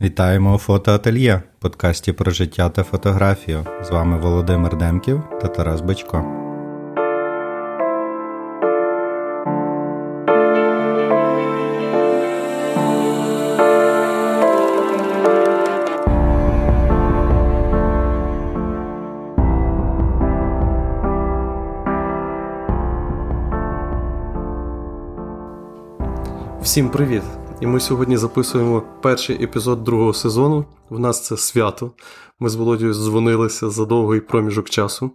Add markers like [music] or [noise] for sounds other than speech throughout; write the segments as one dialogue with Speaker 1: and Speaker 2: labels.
Speaker 1: Вітаємо у фотоательє, подкасті про життя та фотографію. З вами Володимир Демків та Тарас Бачко.
Speaker 2: Всім привіт! І ми сьогодні записуємо перший епізод другого сезону. В нас це свято. Ми з Володією дзвонилися за довгий проміжок часу.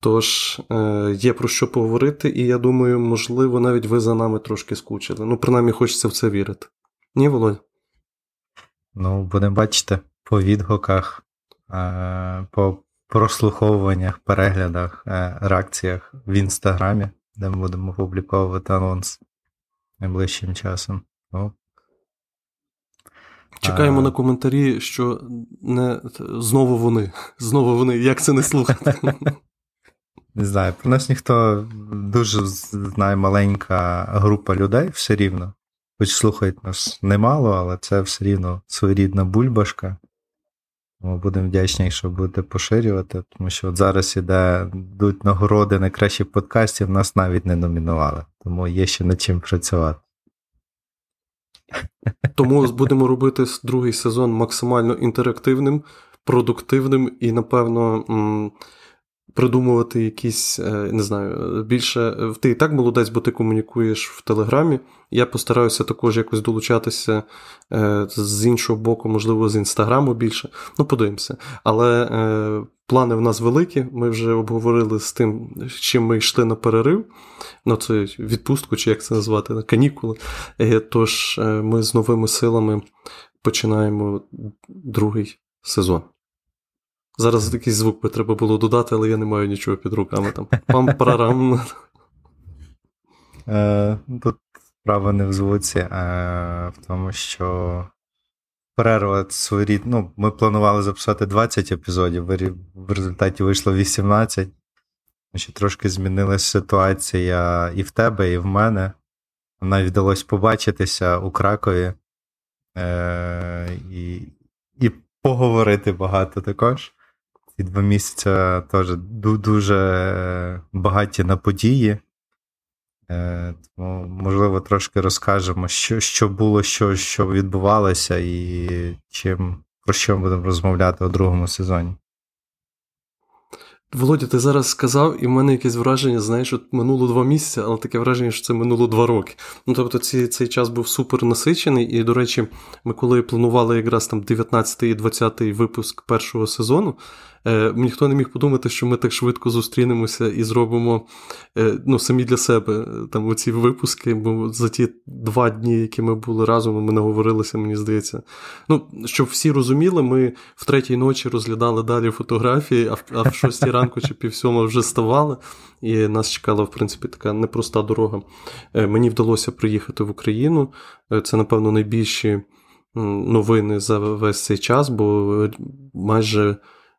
Speaker 2: Тож е, є про що поговорити, і я думаю, можливо, навіть ви за нами трошки скучили. Ну, принаймні, хочеться в це вірити. Ні, Володь?
Speaker 1: Ну, будемо бачити по відгуках, е, по прослуховуваннях, переглядах, е, реакціях в інстаграмі, де ми будемо публіковувати анонс найближчим часом. Ну,
Speaker 2: Чекаємо а... на коментарі, що не знову вони. [laughs] Знову вони. Як це не слухати?
Speaker 1: Не знаю, про нас ніхто дуже знає маленька група людей все рівно. Хоч слухають нас немало, але це все рівно своєрідна бульбашка. Ми будемо вдячні, якщо будете поширювати, тому що от зараз іде йдуть нагороди найкращих подкастів, нас навіть не номінували, тому є ще над чим працювати.
Speaker 2: Тому будемо робити другий сезон максимально інтерактивним, продуктивним і, напевно, придумувати якісь, е, не знаю, більше. Ти і так молодець, бо ти комунікуєш в Телеграмі. Я постараюся також якось долучатися е, з іншого боку, можливо, з інстаграму більше. Ну, подивимося. Але е, плани в нас великі. Ми вже обговорили з тим, з чим ми йшли на перерив. Ну, це відпустку, чи як це назвати, на канікули. Тож ми з новими силами починаємо другий сезон. Зараз такий звук би треба було додати, але я не маю нічого під руками. там. Пам-парарам.
Speaker 1: Е, тут справа не в звуці, а в тому, що перерва своєрід... Ну, Ми планували записати 20 епізодів, в результаті вийшло 18. Ще трошки змінилася ситуація і в тебе, і в мене. Навіть вдалося побачитися у Кракові е- і, і поговорити багато також. Ці два місяці теж дуже багаті на події. Е, тому, можливо, трошки розкажемо, що що було, що що відбувалося, і чим, про що ми будемо розмовляти у другому сезоні.
Speaker 2: Володя, ти зараз сказав, і в мене якесь враження, знаєш, от минуло два місяці, але таке враження, що це минуло два роки. Ну тобто, ці, цей час був супер насичений, і, до речі, ми коли планували якраз там 19 і 20 випуск першого сезону, Е, ніхто не міг подумати, що ми так швидко зустрінемося і зробимо е, ну, самі для себе е, там оці випуски, бо за ті два дні, які ми були разом, ми наговорилися, мені здається. Ну, Щоб всі розуміли, ми в третій ночі розглядали далі фотографії, а в шостій ранку чи півсьома вже ставали, і нас чекала, в принципі, така непроста дорога. Мені вдалося приїхати в Україну. Це, напевно, найбільші новини за весь цей час, бо майже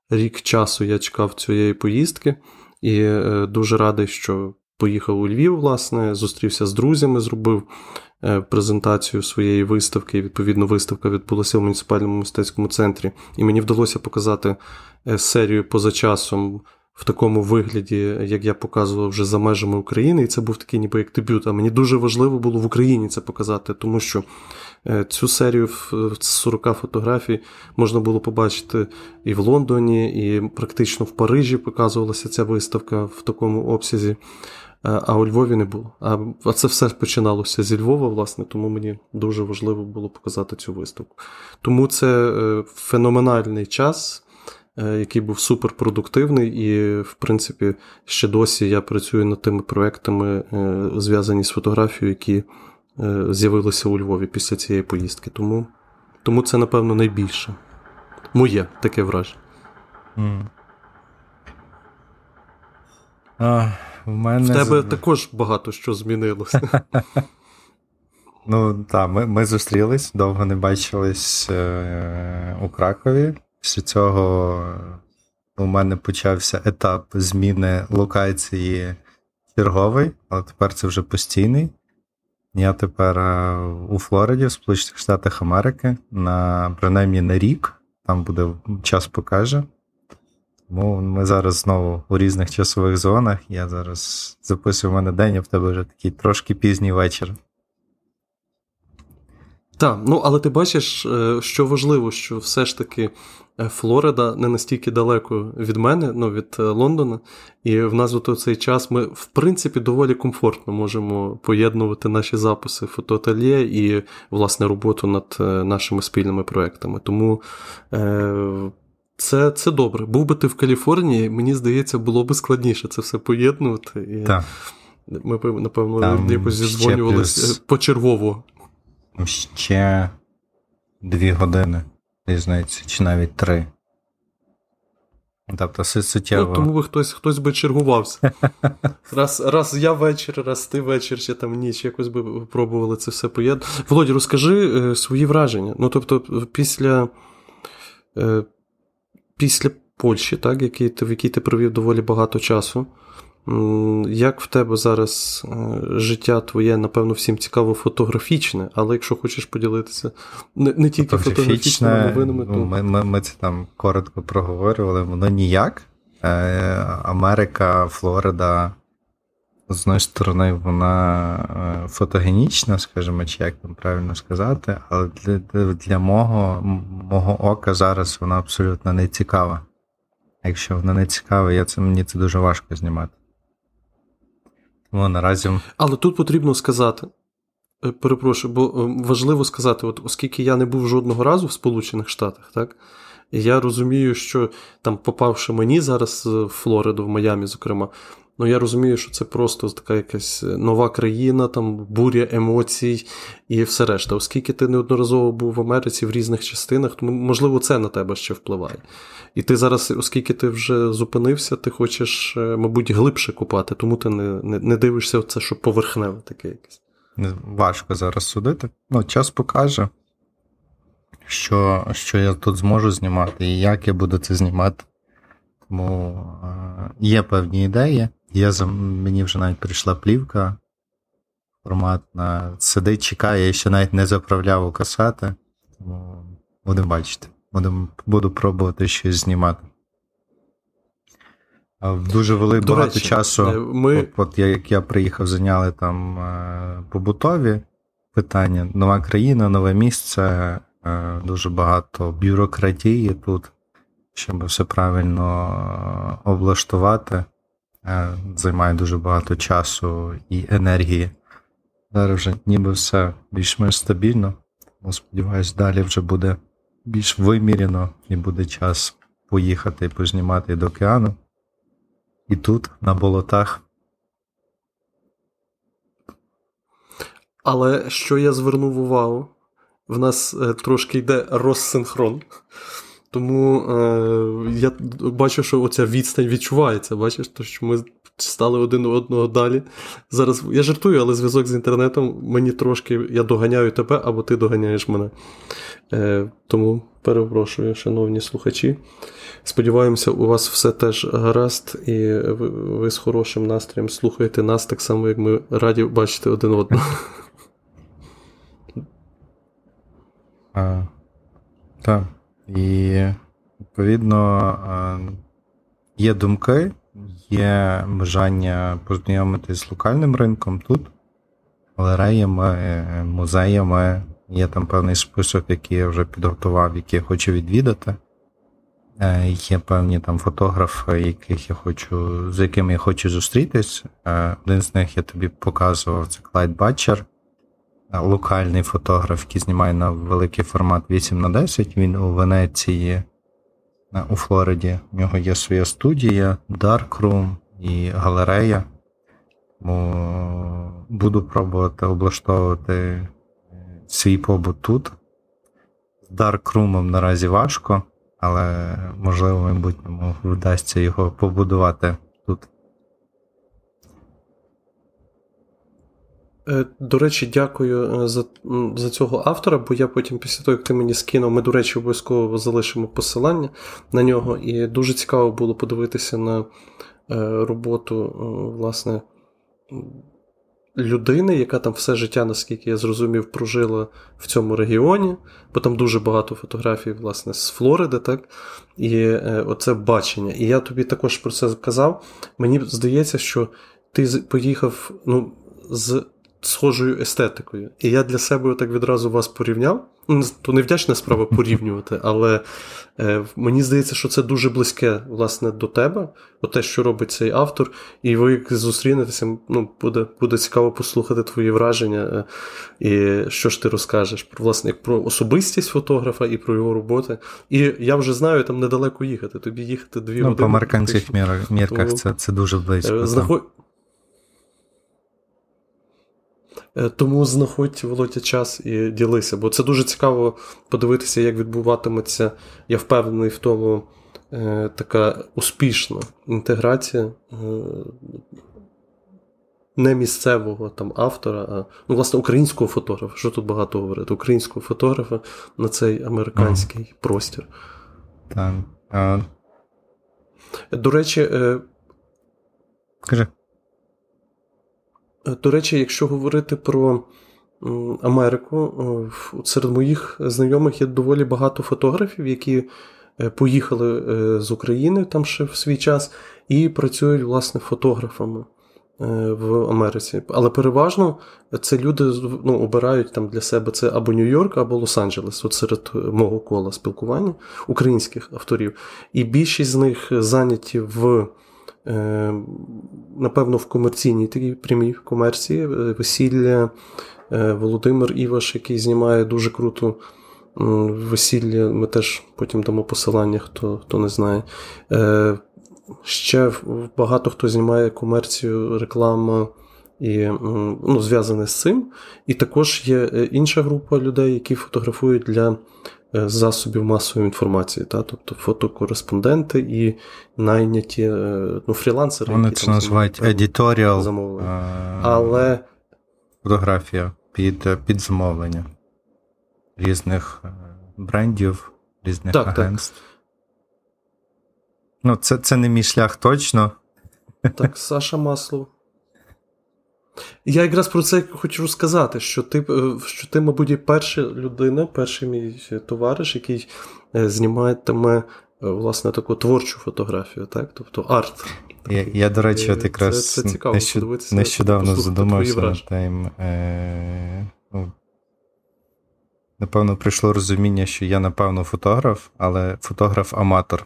Speaker 2: рік часу я чекав цієї поїздки і е, дуже радий, що поїхав у Львів, власне, зустрівся з друзями, зробив е, презентацію своєї виставки. Відповідно, виставка відбулася в муніципальному мистецькому центрі, і мені вдалося показати е, серію поза часом. В такому вигляді, як я показував вже за межами України, і це був такий ніби як дебют. А мені дуже важливо було в Україні це показати, тому що Е, цю серію з 40 фотографій можна було побачити і в Лондоні, і практично в Парижі показувалася ця виставка в такому обсязі. Е, а у Львові не було. А це все починалося зі Львова, власне, тому мені дуже важливо було показати цю виставку. Тому це е, феноменальний час, який був суперпродуктивний, і, в принципі, ще досі я працюю над тими проектами, зв'язані з фотографією, які Е, з'явилося у Львові після цієї поїздки. Тому тому це, напевно, найбільше. Моє таке враження. Mm.
Speaker 1: А, в, мене...
Speaker 2: в тебе також багато що змінилося. [laughs]
Speaker 1: Ну, так, ми ми зустрілись, довго не бачились е, у Кракові. Після цього у мене почався етап зміни локації черговий, але тепер це вже постійний. Я тепер е, у Флориді, в Сполучених Штатах Америки, на принаймні на рік. Там буде час покаже. Тому ми зараз знову у різних часових зонах. Я зараз записую в мене день, а в тебе вже такий трошки пізній вечір.
Speaker 2: Так, ну але ти бачиш, е, що важливо, що все ж таки е, Флорида не настільки далеко від мене, ну від е, Лондона, і в нас у цей час ми, в принципі, доволі комфортно можемо поєднувати наші записи фотоательє і власне роботу над нашими спільними проектами. Тому е, це це добре. Був би ти в Каліфорнії, мені здається, було би складніше це все поєднувати. І
Speaker 1: так.
Speaker 2: Ми напевно, Там якось зідзвонювалися плюс... почергово
Speaker 1: ще дві години різниці, чи навіть три. Тобто суттєво.
Speaker 2: Ну, тому би хтось хтось би чергувався. [laughs] Раз раз я вечір, раз ти вечір, чи там ніч, якось би пробували це все поєднати. Володя, розкажи е, свої враження. Ну, тобто, після е, після Польщі, так, які, в якій ти провів доволі багато часу. Як в тебе зараз е, життя твоє, напевно, всім цікаво фотографічне, але якщо хочеш поділитися не не тільки фотографічними новинами,
Speaker 1: то. Ми, ми, ми це там коротко проговорювали, воно ніяк. Е, Америка, Флорида, з однієї сторони, вона е, фотогенічна, скажімо, чи як там правильно сказати, але для для мого мого ока зараз вона абсолютно не цікава. Якщо вона не цікава, я це, мені це дуже важко знімати. Тому наразі.
Speaker 2: Але тут потрібно сказати. Е, перепрошую, бо е, важливо сказати, от оскільки я не був жодного разу в Сполучених Штатах, так, я розумію, що там, попавши мені зараз в Флориду, в Майамі, зокрема, ну я розумію, що це просто така якась нова країна, там буря емоцій і все решта. Оскільки ти неодноразово був в Америці в різних частинах, то можливо це на тебе ще впливає. І ти зараз, оскільки ти вже зупинився, ти хочеш, е, мабуть, глибше купати, тому ти не не, не дивишся в це, що поверхневе таке якесь.
Speaker 1: Важко зараз судити. Ну, час покаже, що що я тут зможу знімати і як я буду це знімати. Тому е, є певні ідеї. Є, Мені вже навіть прийшла плівка форматна. Сидить, чекає, я ще навіть не заправляв у касети. Тому будемо бачити. Буду, буду пробувати щось знімати. Дуже велике багато речі, часу. Е, ми... От, от як я приїхав, зайняли там е, побутові питання. Нова країна, нове місце, е, дуже багато бюрократії тут, щоб все правильно облаштувати. Займає дуже багато часу і енергії. Зараз вже ніби все більш-менш стабільно. Сподіваюсь, далі вже буде більш виміряно і буде час поїхати і познімати до океану. І тут, на болотах.
Speaker 2: Але що я звернув увагу, в нас е, трошки йде розсинхрон. Тому е, я бачу, що оця відстань відчувається. Бачиш, то що ми стали один одного далі. Зараз я жартую, але зв'язок з інтернетом мені трошки я доганяю тебе або ти доганяєш мене. Е, Тому перепрошую, шановні слухачі. Сподіваємося, у вас все теж гаразд, і ви, з хорошим настроєм слухаєте нас так само, як ми раді бачити один одного.
Speaker 1: Так. І, відповідно, є думки, є бажання познайомитися з локальним ринком тут, галереями, музеями. Є там певний список, який я вже підготував, який я хочу відвідати. Е, є певні там фотографи, яких я хочу, з якими я хочу зустрітись. Е, один з них я тобі показував це Клайд Батчер, е, локальний фотограф, який знімає на великий формат 8 на 10 Він у Венеції, у Флориді. У нього є своя студія, Darkroom і галерея. Тому буду пробувати облаштовувати свій побут тут. З Darkroom наразі важко, але можливо в майбутньому вдасться його побудувати тут.
Speaker 2: Е, до речі, дякую е, за за цього автора, бо я потім, після того, як ти мені скинув, ми, до речі, обов'язково залишимо посилання на нього. І дуже цікаво було подивитися на е, роботу, власне, людини, яка там все життя, наскільки я зрозумів, прожила в цьому регіоні, бо там дуже багато фотографій, власне, з Флориди, так? І е, оце бачення. І я тобі також про це казав. Мені здається, що ти поїхав ну, з схожою естетикою. І я для себе так відразу вас порівняв. Ну, то не вдячна справа порівнювати, але е, мені здається, що це дуже близьке власне, до тебе, те, що робить цей автор, і ви як зустрінетеся, ну, буде буде цікаво послухати твої враження, е, і що ж ти розкажеш про власне як про особистість фотографа і про його роботи. І я вже знаю, там недалеко їхати. Тобі їхати дві ну, години.
Speaker 1: По американських мірках це це дуже близько. Е, знаход...
Speaker 2: Е, тому знаходь Володя час і ділися, бо це дуже цікаво подивитися, як відбуватиметься, я впевнений в тому, е, така успішна інтеграція е, не місцевого там автора, а ну, власне українського фотографа. Що тут багато говорити? Українського фотографа на цей американський ага. простір.
Speaker 1: Так.
Speaker 2: До речі,
Speaker 1: Скажи.
Speaker 2: Е, до речі, якщо говорити про Америку, серед моїх знайомих є доволі багато фотографів, які е, поїхали е, з України там ще в свій час і працюють власне фотографами в Америці. Але переважно це люди ну, обирають там для себе це або Нью-Йорк, або Лос-Анджелес, от серед мого кола спілкування українських авторів. І більшість з них зайняті в. Е, напевно, в комерційній такій прямій комерції. Е, весілля е, Володимир Іваш, який знімає дуже круто весілля. Ми теж потім дамо посилання, хто хто не знає. Ще багато хто знімає комерцію, реклама і ну, зв'язане з цим. І також є інша група людей, які фотографують для засобів масової інформації, та? тобто фотокореспонденти і найняті е, ну, фрілансери.
Speaker 1: Вони це називають editorial
Speaker 2: Але...
Speaker 1: фотографія під під замовлення різних е, брендів, різних так, агентств. Так. Ну, це, це не мій шлях точно.
Speaker 2: Так, Саша Маслов. Я якраз про це хочу сказати, що ти, е, що ти, мабуть, і перша людина, перший мій товариш, який е, зніматиме е, власне таку творчу фотографію, так? тобто арт.
Speaker 1: Я, я до речі, от якраз це, це цікаво нещод... нещодавно задумався над тим. Е... Ну, напевно, прийшло розуміння, що я, напевно, фотограф, але фотограф-аматор.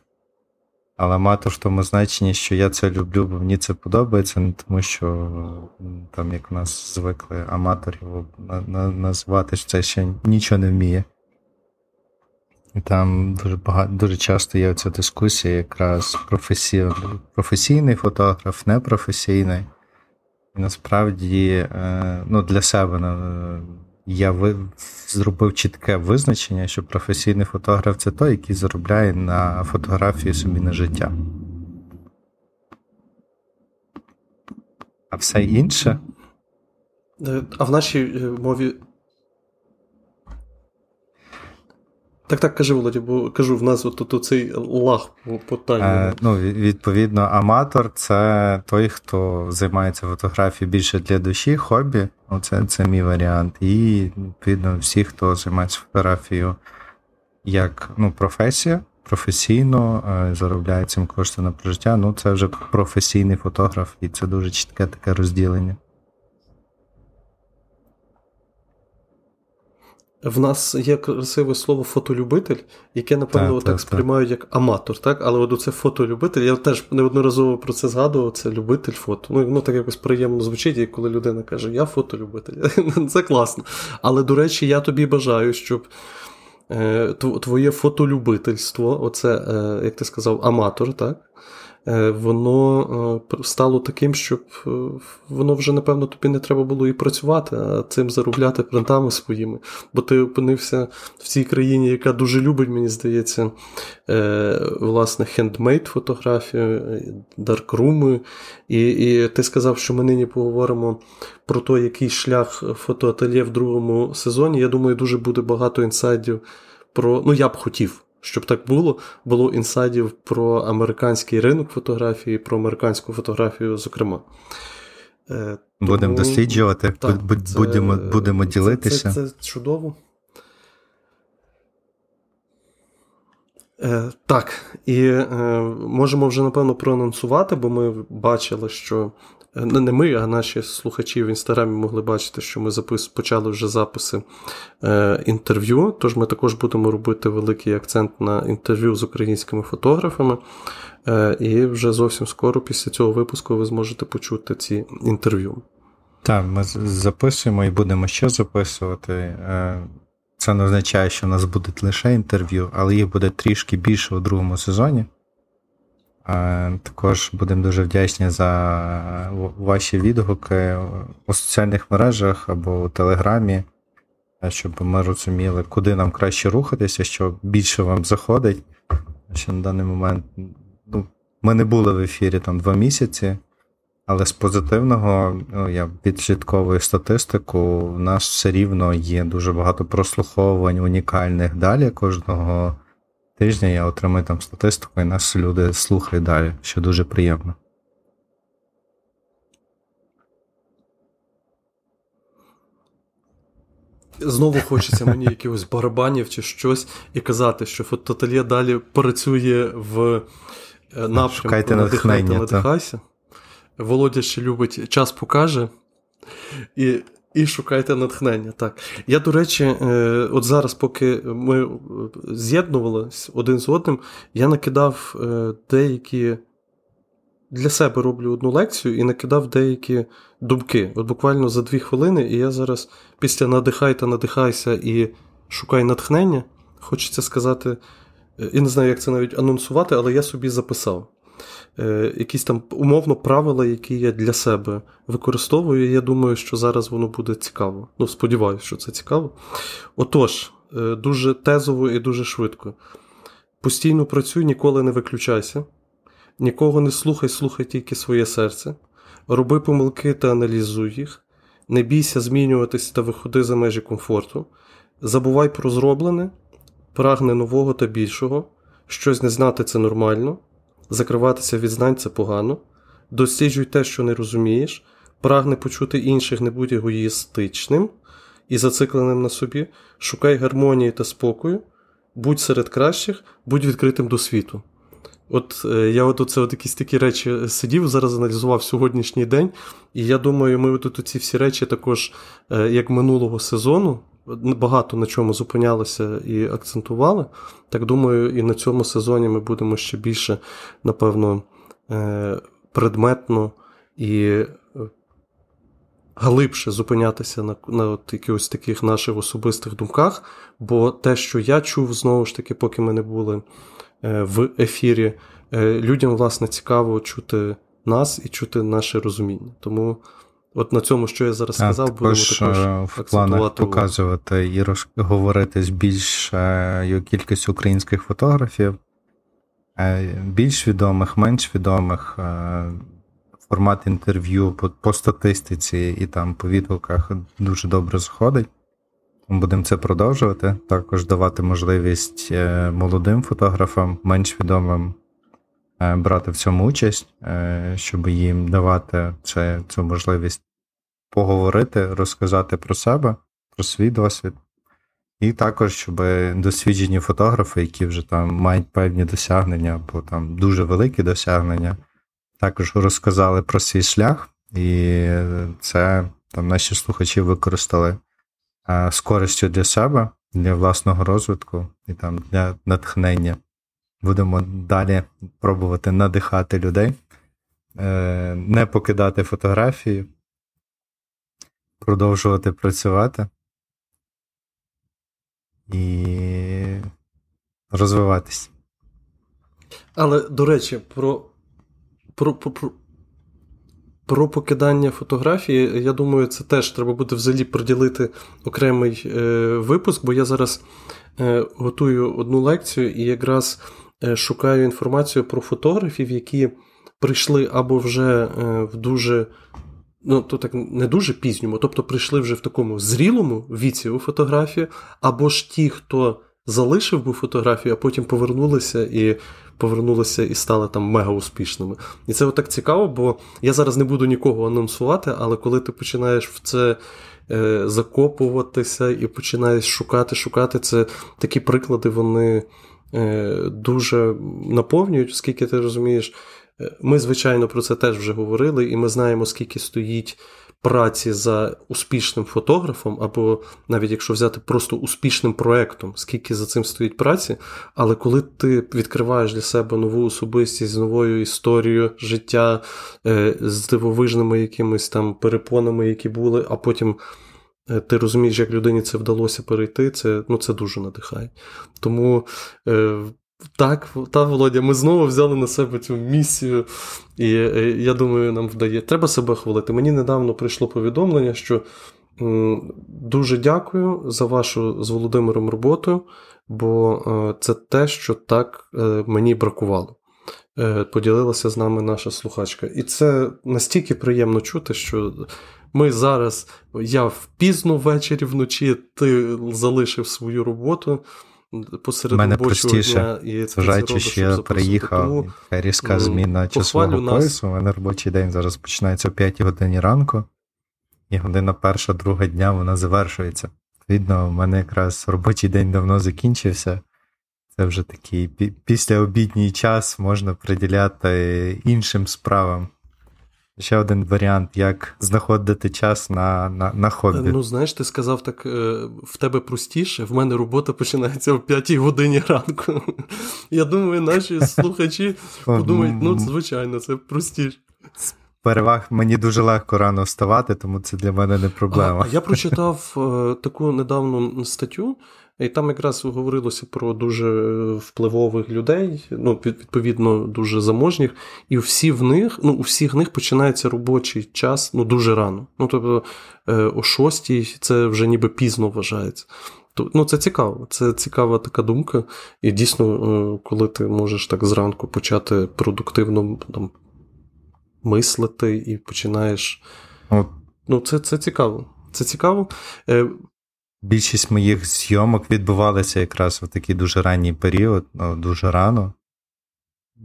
Speaker 1: Але мати в тому значенні, що я це люблю, бо мені це подобається, не тому що там, як нас звикли аматорів назвати, що це ще нічого не вміє. І там дуже багато, дуже часто є оця дискусія, якраз професій, професійний фотограф, непрофесійний. І насправді е, ну, для себе я ви... зробив чітке визначення, що професійний фотограф це той, який заробляє на фотографії собі на життя. А все інше.
Speaker 2: Е, а в нашій е, мові Так, так, кажи, Володя, бо кажу, в нас тут цей лаг по. Е,
Speaker 1: ну, Відповідно, аматор це той, хто займається фотографією більше для душі, хобі. Оце це мій варіант. І, відповідно, всі, хто займається фотографією як ну, професія, професійно е, заробляє цим кошти на прожиття, ну це вже професійний фотограф, і це дуже чітке таке розділення.
Speaker 2: В нас є красиве слово фотолюбитель, яке, напевно, так, так, так сприймають як аматор, так? Але от це фотолюбитель, я теж неодноразово про це згадував, це любитель фото. Ну, ну так якось приємно звучить, коли людина каже, я фотолюбитель. [laughs] Це класно. Але, до речі, я тобі бажаю, щоб е, твоє фотолюбительство, оце, е, як ти сказав, аматор, так? Е, воно е, стало таким, щоб е, воно вже, напевно, тобі не треба було і працювати, а цим заробляти принтами своїми. Бо ти опинився в цій країні, яка дуже любить, мені здається, власне, хендмейд фотографію, даркруми. І, і ти сказав, що ми нині поговоримо про те, який шлях фотоательє в другому сезоні. Я думаю, дуже буде багато інсайдів про. Ну, я б хотів щоб так було, було інсайдів про американський ринок фотографії, про американську фотографію, зокрема.
Speaker 1: Е, Будемо досліджувати, так, будемо це, будемо ділитися.
Speaker 2: Це, це, це чудово. Е, Так, і е, можемо вже напевно проанонсувати, бо ми бачили, що не ми, а наші слухачі в інстаграмі могли бачити, що ми запис, почали вже записи е, інтерв'ю. Тож ми також будемо робити великий акцент на інтерв'ю з українськими фотографами. Е, І вже зовсім скоро після цього випуску ви зможете почути ці інтерв'ю.
Speaker 1: Так, ми записуємо і будемо ще записувати. Е, це не означає, що в нас будуть лише інтерв'ю, але їх буде трішки більше у другому сезоні. Також будемо дуже вдячні за ваші відгуки у соціальних мережах або у Телеграмі, щоб ми розуміли, куди нам краще рухатися, що більше вам заходить. Що на даний момент ну, ми не були в ефірі там два місяці. Але з позитивного, ну, я відслідковую статистику, у нас все рівно є дуже багато прослуховувань унікальних далі. Кожного тижня я отримую там статистику, і нас люди слухають далі, що дуже приємно.
Speaker 2: Знову хочеться мені якихось барабанів чи щось і казати, що фототельє далі працює в е, напрямку
Speaker 1: Шукайте натхнення,
Speaker 2: надихайся. Володя ще любить час покаже. І і шукайте натхнення. Так. Я, до речі, е, от зараз, поки ми з'єднувалися один з одним, я накидав е, деякі. Для себе роблю одну лекцію і накидав деякі думки. От буквально за дві хвилини, і я зараз після надихай та надихайся і шукай натхнення. Хочеться сказати, е, я не знаю, як це навіть анонсувати, але я собі записав е, якісь там умовно правила, які я для себе використовую. Я думаю, що зараз воно буде цікаво. Ну, сподіваюся, що це цікаво. Отож, е, дуже тезово і дуже швидко. Постійно працюй, ніколи не виключайся, нікого не слухай, слухай тільки своє серце, роби помилки та аналізуй їх, не бійся змінюватися та виходи за межі комфорту, забувай про зроблене, прагни нового та більшого, щось не знати це нормально. Закриватися від знань це погано. Досліджуй те, що не розумієш, прагни почути інших, не будь егоїстичним і зацикленим на собі, шукай гармонії та спокою, будь серед кращих, будь відкритим до світу. От е, я от оце от якісь такі речі сидів, зараз аналізував сьогоднішній день, і я думаю, ми тут ці всі речі також, е, як минулого сезону, багато на чому зупинялися і акцентували. Так думаю, і на цьому сезоні ми будемо ще більше, напевно, е, предметно і е, глибше зупинятися на на от якихось таких наших особистих думках. Бо те, що я чув, знову ж таки, поки ми не були е, в ефірі, людям, власне, цікаво чути нас і чути наше розуміння. Тому. От на цьому, що я зараз сказав,
Speaker 1: будемо також е, в планах показувати і роз... говорити з більшою кількістю українських фотографів, е, більш відомих, менш відомих. Е, формат інтерв'ю по, по статистиці і там по відгуках дуже добре заходить. Будемо це продовжувати. Також давати можливість молодим фотографам, менш відомим Е, брати в цьому участь, е, щоб їм давати це, цю можливість поговорити, розказати про себе, про свій досвід. І також, щоб досвідчені фотографи, які вже там мають певні досягнення, або там дуже великі досягнення, також розказали про свій шлях, і це там наші слухачі використали е, з користю для себе, для власного розвитку і там для натхнення. Будемо далі пробувати надихати людей, е, не покидати фотографії, продовжувати працювати і розвиватись.
Speaker 2: Але, до речі, про про, про, про покидання фотографії, я думаю, це теж треба буде взагалі приділити окремий е, випуск, бо я зараз е, готую одну лекцію і якраз. Е, шукаю інформацію про фотографів, які прийшли або вже е, в дуже, ну то так не дуже пізньому, тобто прийшли вже в такому зрілому віці у фотографію, або ж ті, хто залишив би фотографію, а потім повернулися і повернулися і стали там мега успішними. І це отак цікаво, бо я зараз не буду нікого анонсувати, але коли ти починаєш в це. Е, закопуватися і починаєш шукати, шукати. Це такі приклади, вони дуже наповнюють, оскільки ти розумієш, е, ми, звичайно, про це теж вже говорили, і ми знаємо, скільки стоїть праці за успішним фотографом, або навіть якщо взяти просто успішним проектом, скільки за цим стоїть праці. Але коли ти відкриваєш для себе нову особистість з новою історією життя, е, з дивовижними якимись там перепонами, які були, а потім. Е, ти розумієш, як людині це вдалося перейти, це ну, це дуже надихає. Тому е, так, та Володя, ми знову взяли на себе цю місію, і е, я думаю, нам вдає. Треба себе хвалити. Мені недавно прийшло повідомлення, що м, дуже дякую за вашу з Володимиром роботу, бо е, це те, що так е, мені бракувало. Е, поділилася з нами наша слухачка. І це настільки приємно чути, що. Ми зараз, я пізно ввечері вночі, ти залишив свою роботу посеред
Speaker 1: мене простіше, дня. і Зважаючи, що я приїхав, різка зміна часового поясу. У мене робочий день зараз починається о 5 годині ранку, і година перша, друга дня вона завершується. Відповідно, у мене якраз робочий день давно закінчився. Це вже такий післяобідній час можна приділяти іншим справам. Ще один варіант, як знаходити час на на, на хобі.
Speaker 2: Ну, знаєш, ти сказав так: е, в тебе простіше, в мене робота починається о 5 годині ранку. [laughs] Я думаю, наші [laughs] слухачі подумають, ну, звичайно, це простіше.
Speaker 1: Переваг мені дуже легко рано вставати, тому це для мене не проблема.
Speaker 2: А, а я прочитав е, таку недавну статтю. І там якраз говорилося про дуже впливових людей, ну, відповідно, дуже заможніх, і всі в них, ну, у всіх них починається робочий час ну, дуже рано. Ну, тобто е, о шостій це вже ніби пізно вважається. Ну, Це цікаво, це цікава така думка. І дійсно, е, коли ти можеш так зранку почати продуктивно там, мислити і починаєш. Ну, це це цікаво. Це цікаво.
Speaker 1: Більшість моїх зйомок відбувалися якраз в такий дуже ранній період, ну, дуже рано.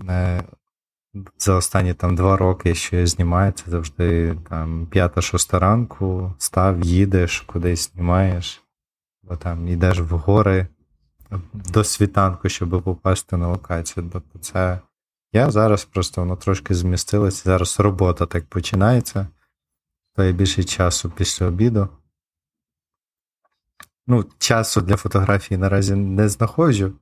Speaker 1: Е, за останні там два роки, що я знімаю, це завжди там п'ята-шоста ранку, став, їдеш, кудись знімаєш, бо там йдеш в гори до світанку, щоб попасти на локацію. Тобто це я зараз просто воно трошки змістилося. Зараз робота так починається, то є більше часу після обіду. Ну, часу для фотографії наразі не знаходжу,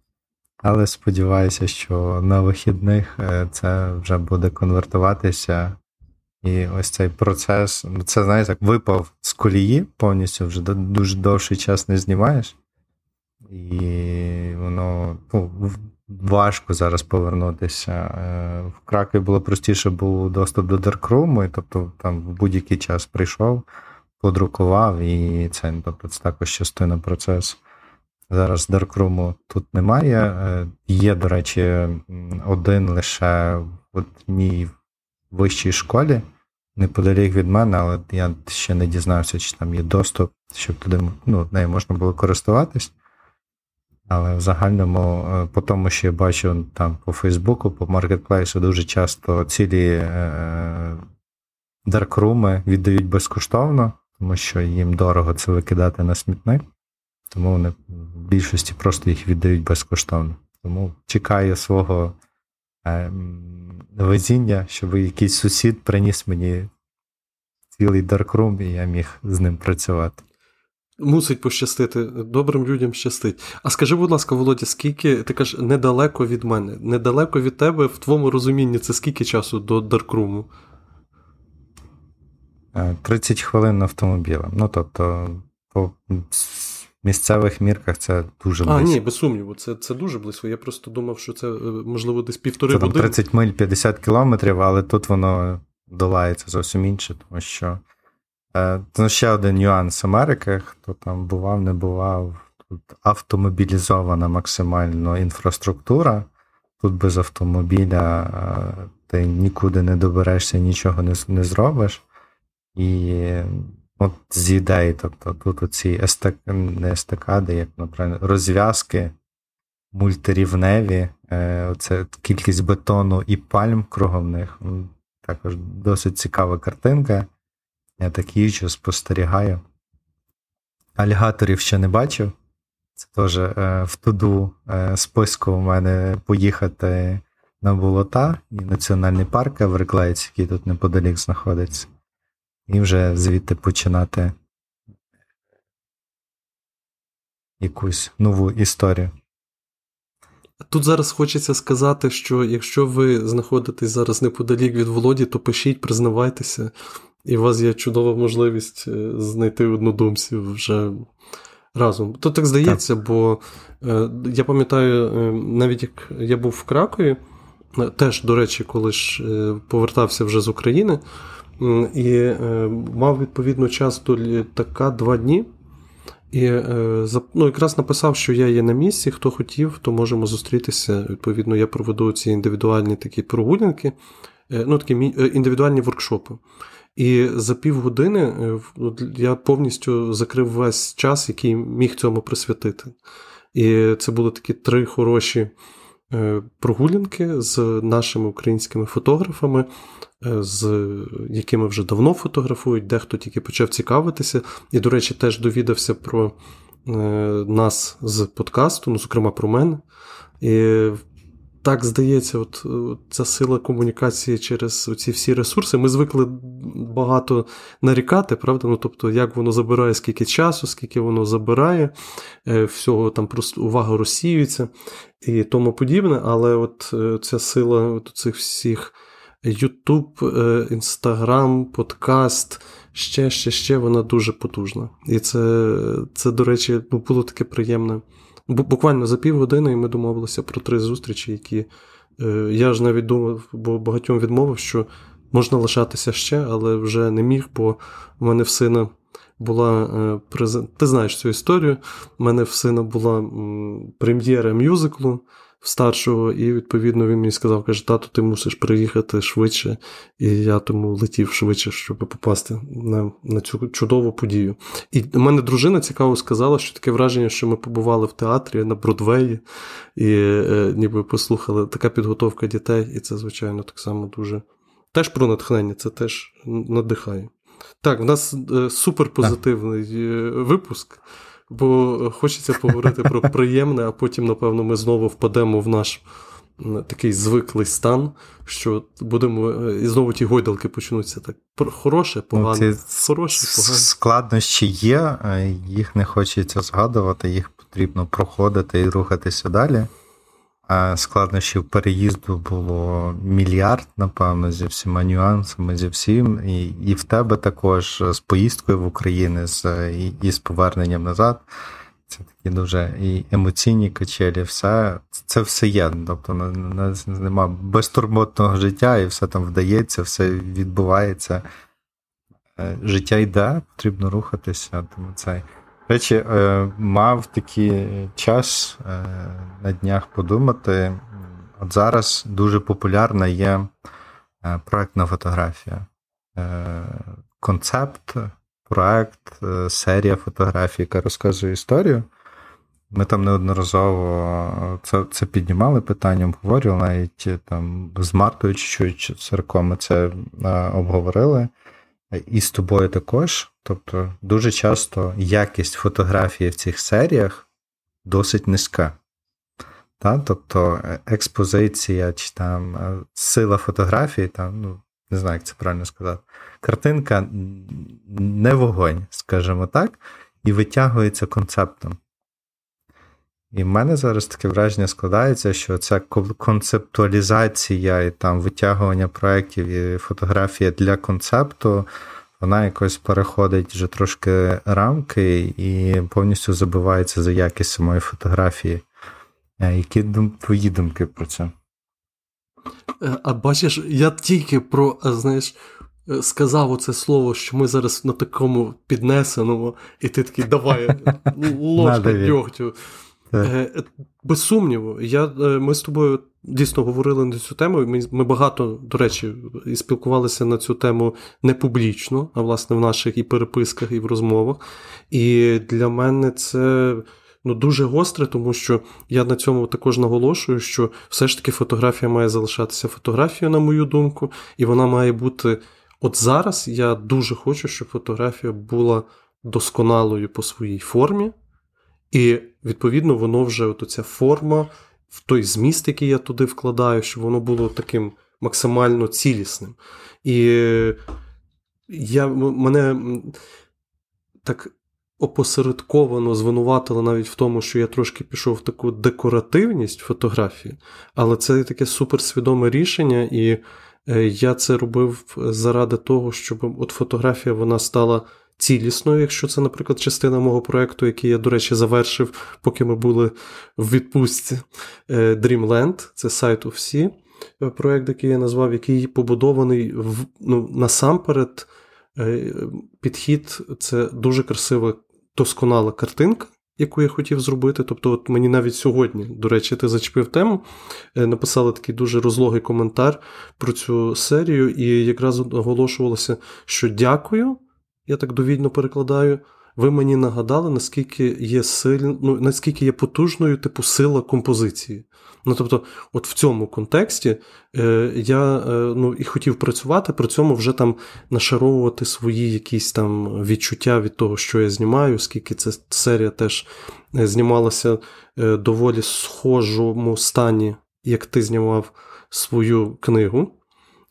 Speaker 1: але сподіваюся, що на вихідних е, це вже буде конвертуватися. І ось цей процес, ну це, знаєш, як випав з колії, повністю вже дуже довший час не знімаєш. І воно ну, важко зараз повернутися. Е, в Кракові було простіше, був доступ до Даркруму, тобто там в будь-який час прийшов подрукував, і це тобто, це також частина процесу. Зараз Даркруму тут немає. Е, є, до речі, один лише в одній вищій школі, неподалік від мене, але я ще не дізнався, чи там є доступ, щоб туди ну, нею можна було користуватись. Але в загальному, е, по тому, що я бачу там по Фейсбуку, по маркетплейсу дуже часто цілі е, даркруми віддають безкоштовно тому що їм дорого це викидати на смітник, тому вони в більшості просто їх віддають безкоштовно. Тому чекаю свого е, везіння, щоб якийсь сусід приніс мені цілий даркрум, і я міг з ним працювати.
Speaker 2: Мусить пощастити, добрим людям щастить. А скажи, будь ласка, Володя, скільки ти кажеш недалеко від мене, недалеко від тебе, в твоєму розумінні, це скільки часу до Даркруму?
Speaker 1: 30 хвилин автомобілем. Ну, тобто, по місцевих мірках це дуже близько.
Speaker 2: А, ні, без сумніву, це це дуже близько. Я просто думав, що це, е, можливо, десь півтори
Speaker 1: години. Це там 30 миль 50 кілометрів, але тут воно долається зовсім інше, тому що е, ну, ще один нюанс Америки, хто там бував, не бував. Тут автомобілізована максимально інфраструктура. Тут без автомобіля е, ти нікуди не доберешся, нічого не, не зробиш. І от з ідеї, тобто тут оці естак... не естакади, як наприклад, розв'язки мультирівневі, Е, Оце кількість бетону і пальм кругом них. Також досить цікава картинка. Я так їжджу, спостерігаю. Алігаторів ще не бачив. Це теж е, в туду е, списку у мене поїхати на болота і національний парк Еверклейдс, який тут неподалік знаходиться. І вже звідти починати якусь нову історію.
Speaker 2: Тут зараз хочеться сказати, що якщо ви знаходитесь зараз неподалік від Володі, то пишіть, признавайтеся, і у вас є чудова можливість е, знайти однодумців вже разом. То так здається, так. бо е, я пам'ятаю, е, навіть як я був в Кракові, теж, до речі, коли ж повертався вже з України, і е, мав відповідно час до літака два дні. І е, ну, якраз написав, що я є на місці, хто хотів, то можемо зустрітися. Відповідно, я проведу ці індивідуальні такі прогулянки, е, ну такі індивідуальні воркшопи. І за півгодини я повністю закрив весь час, який міг цьому присвятити. І це були такі три хороші прогулянки з нашими українськими фотографами. Е, з якими вже давно фотографують, дехто тільки почав цікавитися. І, до речі, теж довідався про е, нас з подкасту, ну, зокрема, про мене. І так здається, от, ця сила комунікації через ці всі ресурси. Ми звикли багато нарікати, правда? Ну, тобто, як воно забирає, скільки часу, скільки воно забирає, е, всього там просто увага розсіюється і тому подібне. Але от ця сила от цих всіх. Ютуб, Інстаграм, подкаст, ще, ще, ще вона дуже потужна. І це, це до речі, було таке приємне. Буквально за півгодини ми домовилися про три зустрічі, які е, я ж навіть думав, бо багатьом відмовив, що можна лишатися ще, але вже не міг, бо в мене в сина була е, презент. Ти знаєш цю історію. У мене в сина була прем'єра мюзиклу старшого, і відповідно він мені сказав: каже, тату, ти мусиш приїхати швидше. І я тому летів швидше, щоб попасти на на цю чудову подію. І в мене дружина цікаво сказала, що таке враження, що ми побували в театрі на Бродвеї і е, ніби послухали така підготовка дітей, і це, звичайно, так само дуже. Теж про натхнення, це теж надихає. Так, в нас е, суперпозитивний е, випуск бо хочеться поговорити про приємне, а потім, напевно, ми знову впадемо в наш такий звиклий стан, що будемо е, і знову ті гойдалки почнуться так. Хороше, ну, погане. Ну, хороше, погане.
Speaker 1: Складнощі є, їх не хочеться згадувати, їх потрібно проходити і рухатися далі. Складнощів переїзду було мільярд, напевно, зі всіма нюансами, зі всім. І і в тебе також з поїздкою в Україну, з, і, і з поверненням назад. Це такі дуже і емоційні качелі, все це все є. Тобто нема безтурботного життя, і все там вдається, все відбувається. Е, життя йде, потрібно рухатися. Тому цей. Речі, е, мав такий час е, на днях подумати. От зараз дуже популярна є е, проектна фотографія. Концепт, проект, серія фотографій, яка розказує історію. Ми там неодноразово це це піднімали питання, обговорювали, навіть там з Мартою чи Сирком ми це обговорили. І з тобою також. Тобто, дуже часто якість фотографії в цих серіях досить низька. Та? Тобто експозиція чи там е, сила фотографії, там, ну, не знаю, як це правильно сказати, картинка не вогонь, скажімо так, і витягується концептом. І в мене зараз таке враження складається, що ця концептуалізація і там витягування проєктів і фотографія для концепту, вона якось переходить вже трошки рамки і повністю забивається за якість самої фотографії. Е, які твої думки про це?
Speaker 2: Е, а бачиш, я тільки про, е, знаєш, сказав оце слово, що ми зараз на такому піднесеному, і ти такий, давай, [laughs] ложка дьогтю. Е, без сумніву, я, е, ми з тобою дійсно говорили на цю тему. Ми ми багато, до речі, і спілкувалися на цю тему не публічно, а власне в наших і переписках, і в розмовах. І для мене це ну, дуже гостре, тому що я на цьому також наголошую, що все ж таки фотографія має залишатися фотографією, на мою думку, і вона має бути. От зараз я дуже хочу, щоб фотографія була досконалою по своїй формі, і, відповідно, воно вже от ця форма, в той зміст, який я туди вкладаю, щоб воно було таким максимально цілісним. І я, мене так опосередковано звинуватили навіть в тому, що я трошки пішов в таку декоративність фотографії, але це таке суперсвідоме рішення, і е, я це робив заради того, щоб от фотографія вона стала цілісною, якщо це, наприклад, частина мого проєкту, який я, до речі, завершив, поки ми були в відпустці е, Dreamland, це сайт всі. Е, проєкт, який я назвав, який побудований в, ну, насамперед. Підхід це дуже красива досконала картинка, яку я хотів зробити. Тобто, от мені навіть сьогодні, до речі, ти зачепив тему, е, написали такий дуже розлогий коментар про цю серію, і якраз наголошувалося, що дякую, я так довідно перекладаю. Ви мені нагадали, наскільки є силь... ну, наскільки є потужною типу сила композиції. Ну, тобто, от в цьому контексті е, я е, ну, і хотів працювати, при цьому вже там нашаровувати свої якісь там відчуття від того, що я знімаю, оскільки ця серія теж е, знімалася е, доволі схожому стані, як ти знімав свою книгу.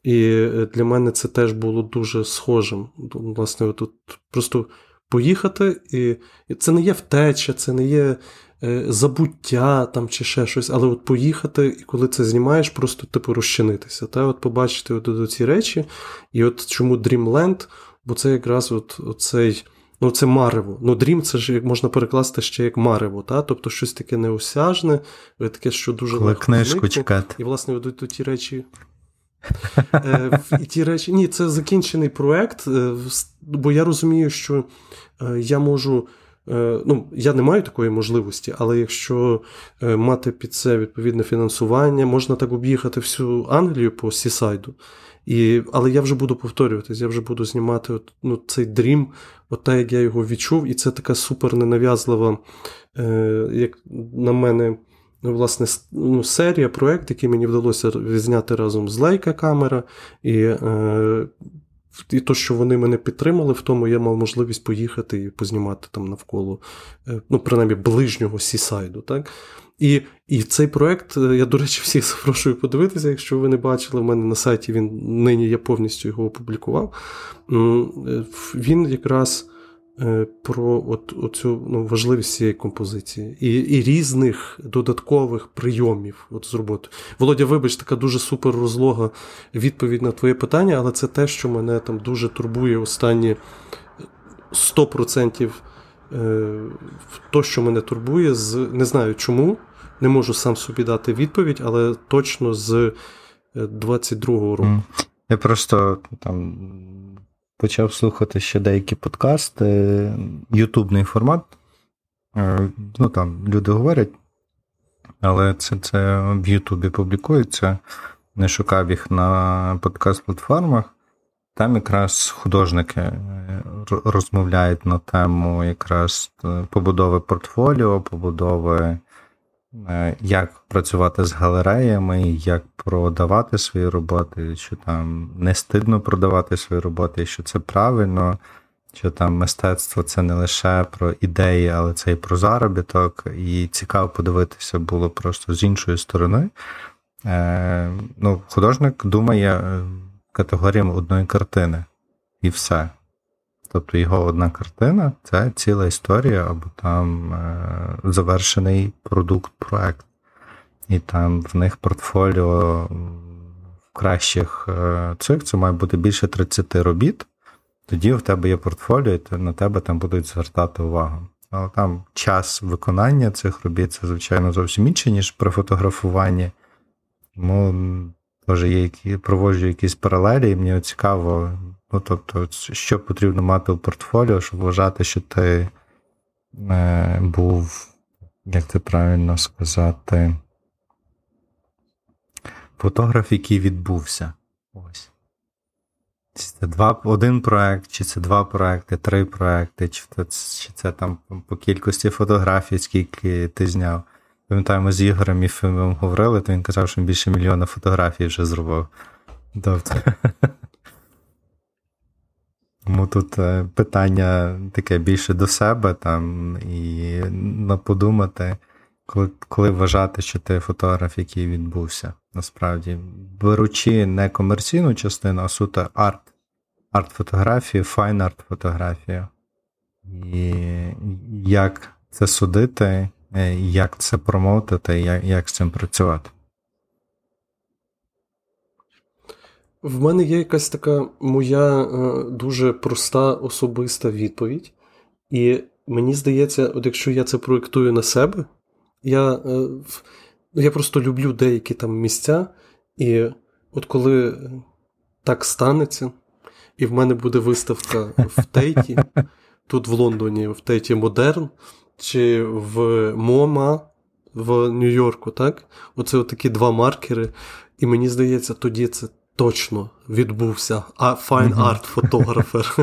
Speaker 2: І е, для мене це теж було дуже схожим. Власне, тут просто поїхати, і це не є втеча, це не є Е, забуття там чи ще щось, але от поїхати, і коли це знімаєш, просто типу розчинитися. Та? От Побачити от, от ці речі. І от чому Dreamland, бо це якраз от, оцей. Ну, це марево. Ну, дрім це ж як можна перекласти ще як марево, та? тобто щось таке неосяжне, таке, що дуже
Speaker 1: Коли легко книжку чекати.
Speaker 2: І, власне, от, от ті речі. Е, і ті речі. Ні, це закінчений проект, е, бо я розумію, що я можу Е, ну, я не маю такої можливості, але якщо е, мати під це відповідне фінансування, можна так об'їхати всю Англію по Сісайду. І, Але я вже буду повторюватись, я вже буду знімати от, ну, цей дрім, от так, як я його відчув, і це така супер ненав'язлива, е, як на мене, власне, ну, серія, проект, який мені вдалося відзняти разом з Leica камера. І е, і то, що вони мене підтримали, в тому я мав можливість поїхати і познімати там навколо, е, ну, принаймні, ближнього сісайду. так? І і цей проект, е, я, до речі, всіх [laughs] запрошую подивитися, якщо ви не бачили, в мене на сайті він нині я повністю його опублікував. Е, він якраз про от, оцю ну, важливість цієї композиції і і різних додаткових прийомів от з роботи. Володя, вибач, така дуже супер розлога відповідь на твоє питання, але це те, що мене там дуже турбує останні 100% е, то, що мене турбує, з не знаю чому, не можу сам собі дати відповідь, але точно з 22-го е, року.
Speaker 1: Я просто там почав слухати ще деякі подкасти, ютубний формат. Е, ну там люди говорять, але це це в Ютубі публікується. Не шукав їх на подкаст-платформах. Там якраз художники е, розмовляють на тему якраз е, побудови портфоліо, побудови як працювати з галереями, як продавати свої роботи, що там не стидно продавати свої роботи, що це правильно, що там мистецтво це не лише про ідеї, але це і про заробіток. І цікаво подивитися було просто з іншої сторони. Е, ну, Художник думає е, категоріями одної картини, і все. Тобто його одна картина це ціла історія або там е, завершений продукт, проект. І там в них портфоліо в кращих е, цих це має бути більше 30 робіт. Тоді в тебе є портфоліо, і на тебе там будуть звертати увагу. Але там час виконання цих робіт це, звичайно, зовсім інше, ніж при фотографуванні. Тому теж є які проводжу якісь паралелі, і мені цікаво, Ну, тобто, що потрібно мати у портфоліо, щоб вважати, що ти е, був, як це правильно сказати, фотограф, який відбувся. Ось. Чи це два, один проект, чи це два проекти, три проекти, чи це, чи це там по кількості фотографій, скільки ти зняв. Пам'ятаємо, з Ігорем і говорили, то він казав, що він більше мільйона фотографій вже зробив. Тобто. [laughs] Тому тут е, питання таке більше до себе там і подумати, коли коли вважати, що ти фотограф, який відбувся. Насправді, беручи не комерційну частину, а суто арт, арт-фотографію, файн-арт фотографію. І як це судити, е, як це промовити, як, як з цим працювати.
Speaker 2: В мене є якась така моя е, дуже проста особиста відповідь. І мені здається, от якщо я це проєктую на себе, я е, я просто люблю деякі там місця. І от коли так станеться, і в мене буде виставка в Тейті, [laughs] тут в Лондоні, в Тейті Модерн, чи в МОМА в Нью-Йорку, так? Оце такі два маркери. І мені здається, тоді це точно відбувся а файн арт фотографер.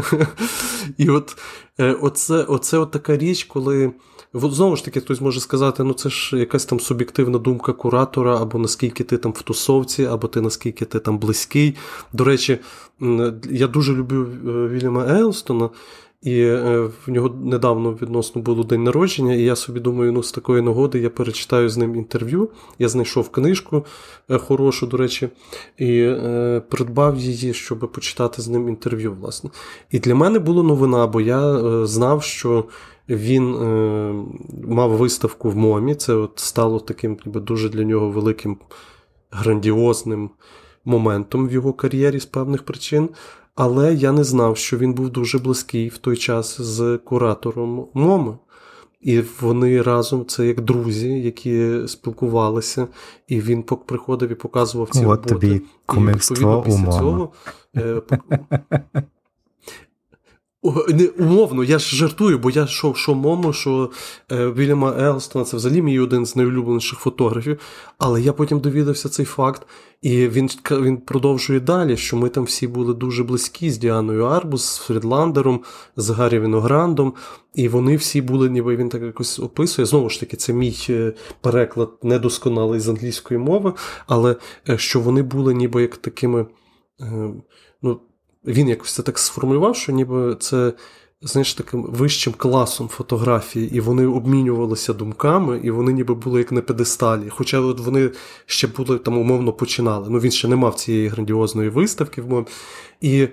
Speaker 2: І от е, оце, оце от така річ, коли. Знову ж таки, хтось може сказати, ну це ж якась там суб'єктивна думка куратора, або наскільки ти там в тусовці, або ти наскільки ти там близький. До речі, я дуже люблю е, Вільяма Ейлстона, і е, в нього недавно відносно було день народження, і я собі думаю, ну з такої нагоди я перечитаю з ним інтерв'ю. Я знайшов книжку е, хорошу, до речі, і е, придбав її, щоб почитати з ним інтерв'ю. власне. І для мене була новина, бо я е, знав, що він е, мав виставку в МОМі. Це от стало таким ніби, дуже для нього великим грандіозним моментом в його кар'єрі з певних причин. Але я не знав, що він був дуже близький в той час з куратором МОМи. І вони разом, це як друзі, які спілкувалися, і він приходив і показував ці
Speaker 1: От
Speaker 2: роботи.
Speaker 1: тобі кумівство
Speaker 2: і, після цього е, не, Умовно, я ж жартую, бо я що що Момо, що е, Вільяма Елстона, це взагалі мій один з найулюбленіших фотографів. Але я потім довідався цей факт, і він він продовжує далі, що ми там всі були дуже близькі з Діаною Арбус, з Фрідландером, з Гаррі Вінограндом. І вони всі були, ніби він так якось описує. Знову ж таки, це мій е, переклад недосконалий з англійської мови, але е, що вони були ніби як такими. Е, ну, він якось це так сформулював, що ніби це знаєш, таким вищим класом фотографії, і вони обмінювалися думками, і вони ніби були як на педесталі. Хоча от вони ще були там умовно починали. Ну він ще не мав цієї грандіозної виставки. в І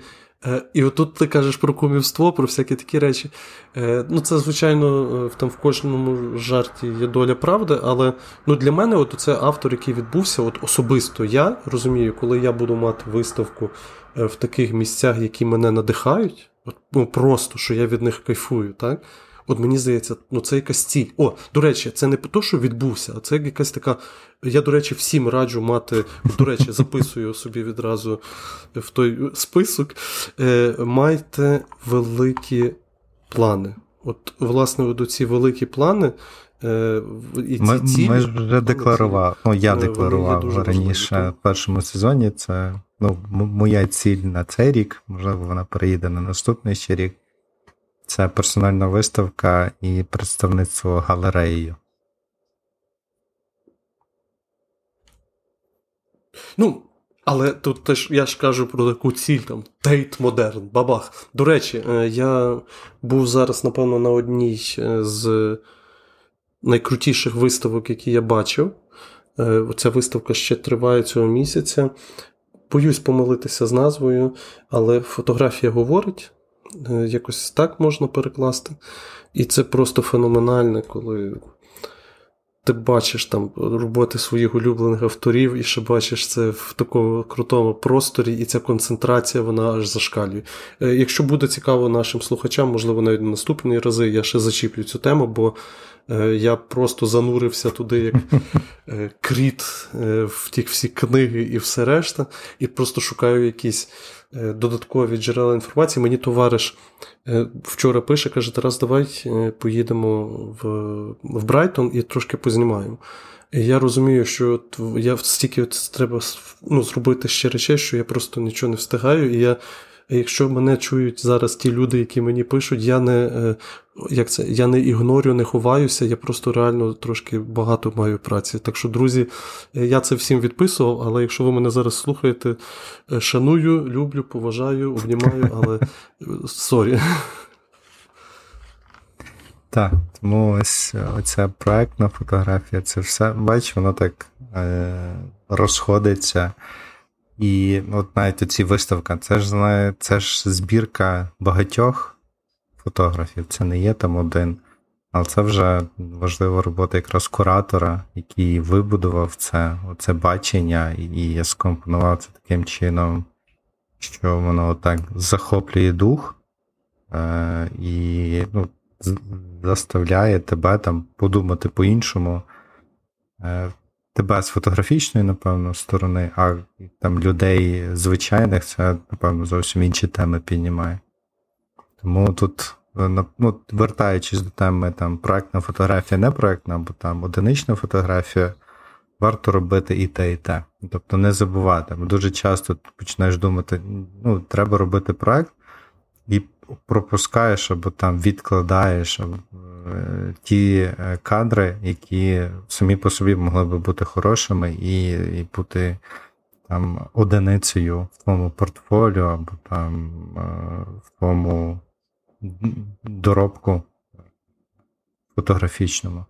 Speaker 2: е, і отут ти кажеш про кумівство, про всякі такі речі. Е, ну, Це, звичайно, е, там в кожному жарті є доля правди, але ну, для мене от це автор, який відбувся, от особисто я розумію, коли я буду мати виставку в таких місцях, які мене надихають. От, ну, Просто що я від них кайфую. так? От мені здається, ну це якась ціль. О, до речі, це не то, що відбувся, а це якась така. Я, до речі, всім раджу мати. До речі, записую собі відразу в той список. Е, Майте великі плани. От, власне, до ці великі плани. Е, і ці
Speaker 1: Ми
Speaker 2: цілі,
Speaker 1: ми вже декларували, ну я декларував раніше в першому сезоні. Це ну, моя ціль на цей рік, можливо, вона переїде на наступний ще рік. Це персональна виставка і представництво галереєю.
Speaker 2: Ну, але тут теж я ж кажу про таку ціль там Тейт Модерн, бабах. До речі, е, я був зараз, напевно, на одній з найкрутіших виставок, які я бачив. Е, ця виставка ще триває цього місяця. Боюсь помилитися з назвою, але фотографія говорить, е, якось так можна перекласти. І це просто феноменально, коли ти бачиш там роботи своїх улюблених авторів, і ще бачиш це в такому крутому просторі, і ця концентрація вона аж зашкалює. Е, якщо буде цікаво нашим слухачам, можливо, навіть на наступні рази я ще зачіплю цю тему, бо Е, я просто занурився туди, як [laughs] е, кріт в ті всі книги і все решта, і просто шукаю якісь додаткові джерела інформації. Мені товариш вчора пише, каже: Тарас, давай поїдемо в в Брайтон і трошки познімаємо. І я розумію, що я стільки треба ну, зробити ще речей, що я просто нічого не встигаю, і я якщо мене чують зараз ті люди, які мені пишуть, я не е, як це, я не ігнорю, не ховаюся, я просто реально трошки багато маю праці. Так що, друзі, я це всім відписував, але якщо ви мене зараз слухаєте, шаную, люблю, поважаю, обнімаю, але sorry.
Speaker 1: Так, тому ось оця проектна фотографія, це все, бач, воно так е, розходиться. І от навіть оці виставка, це ж це ж збірка багатьох фотографів, це не є там один. Але це вже важлива робота якраз куратора, який вибудував це оце бачення і скомпонував це таким чином, що воно так захоплює дух е, і ну, заставляє тебе там подумати по-іншому. Е, тебе з фотографічної, напевно, сторони, а там людей звичайних це, напевно, зовсім інші теми піднімає. Тому тут, е, ну, вертаючись до теми там проектна фотографія, не проектна, або там одинична фотографія, варто робити і те, і те. Тобто не забувати. Дуже часто починаєш думати, ну, треба робити проект, пропускаєш або там відкладаєш е, ті е, кадри, які самі по собі могли би бути хорошими і, і бути там одиницею в твоєму портфоліо або там е, в твоєму доробку фотографічному.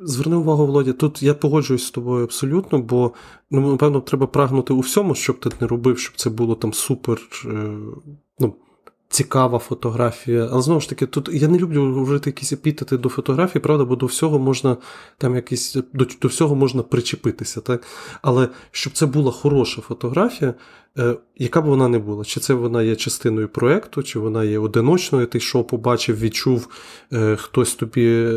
Speaker 2: Зверни увагу, Володя, тут я погоджуюсь з тобою абсолютно, бо ну, напевно треба прагнути у всьому, щоб ти не робив, щоб це було там супер. Е, ну, цікава фотографія. Але знову ж таки, тут я не люблю говорити якісь епітети до фотографії, правда, бо до всього можна там якісь до, до всього можна причепитися. так? Але щоб це була хороша фотографія, е, яка б вона не була, чи це вона є частиною проєкту, чи вона є одиночною, ти йшов, побачив, відчув, е, хтось тобі е,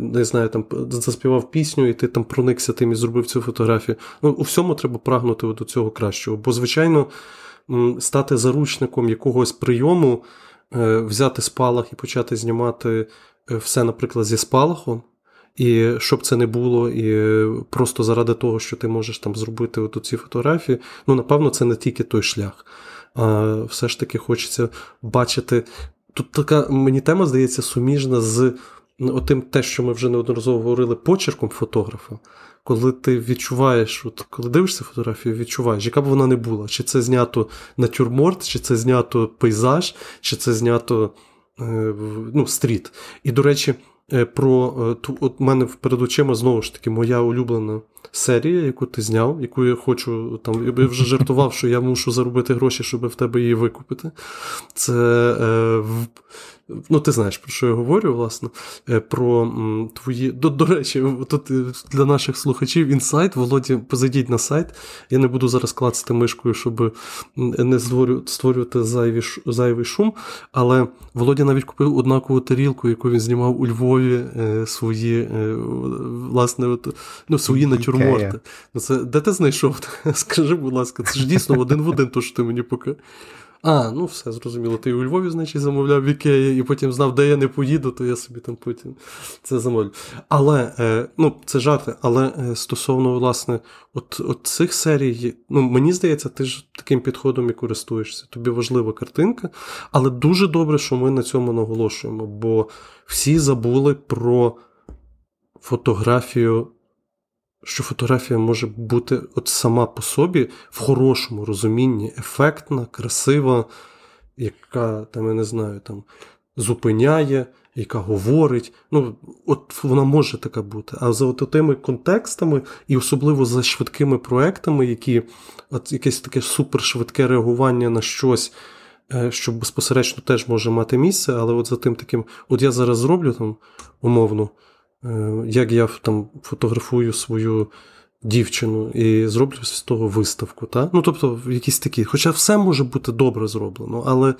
Speaker 2: не знаю, там заспівав пісню, і ти там проникся тим і зробив цю фотографію. Ну, У всьому треба прагнути до цього кращого. Бо, звичайно стати заручником якогось прийому, е, взяти спалах і почати знімати е, все, наприклад, зі спалахом. І щоб це не було, і просто заради того, що ти можеш там зробити от ці фотографії, ну, напевно, це не тільки той шлях. А Все ж таки хочеться бачити. Тут така мені тема здається суміжна з отим, те, що ми вже неодноразово говорили, почерком фотографа коли ти відчуваєш, от коли дивишся фотографію, відчуваєш, яка б вона не була, чи це знято натюрморт, чи це знято пейзаж, чи це знято е, ну, стріт. І, до речі, е, про ту, от мене перед очима знову ж таки моя улюблена серія, яку ти зняв, яку я хочу. там, Я вже жартував, що я мушу заробити гроші, щоб в тебе її викупити. Це е, Ну, ти знаєш, про що я говорю, власне, е, про м, твої. До, до речі, тут е, для наших слухачів інсайт, Володі, позайдіть на сайт. Я не буду зараз клацати мишкою, щоб не створювати зайві, зайвий шум. Але Володя навіть купив однакову тарілку, яку він знімав у Львові е, свої е, власне, от, ну, свої натюрморти. Ну, це, Де ти знайшов? [laughs] Скажи, будь ласка, це ж дійсно один в один, то що ти мені поки. А, ну все, зрозуміло. Ти у Львові, значить, замовляв в Ікеї, і потім знав, де я не поїду, то я собі там потім це замовлю. Але, е, ну, це жарти, але е, стосовно, власне, от, от цих серій, ну, мені здається, ти ж таким підходом і користуєшся. Тобі важлива картинка, але дуже добре, що ми на цьому наголошуємо, бо всі забули про фотографію що фотографія може бути от сама по собі в хорошому розумінні, ефектна, красива, яка там, я не знаю, там зупиняє, яка говорить. Ну, от вона може така бути. А за от тими контекстами, і особливо за швидкими проектами, які от якесь таке супершвидке реагування на щось. Е, що безпосередньо теж може мати місце, але от за тим таким, от я зараз зроблю там умовно як я там фотографую свою дівчину і зроблю з того виставку. Та? Ну, тобто, якісь такі. Хоча все може бути добре зроблено, але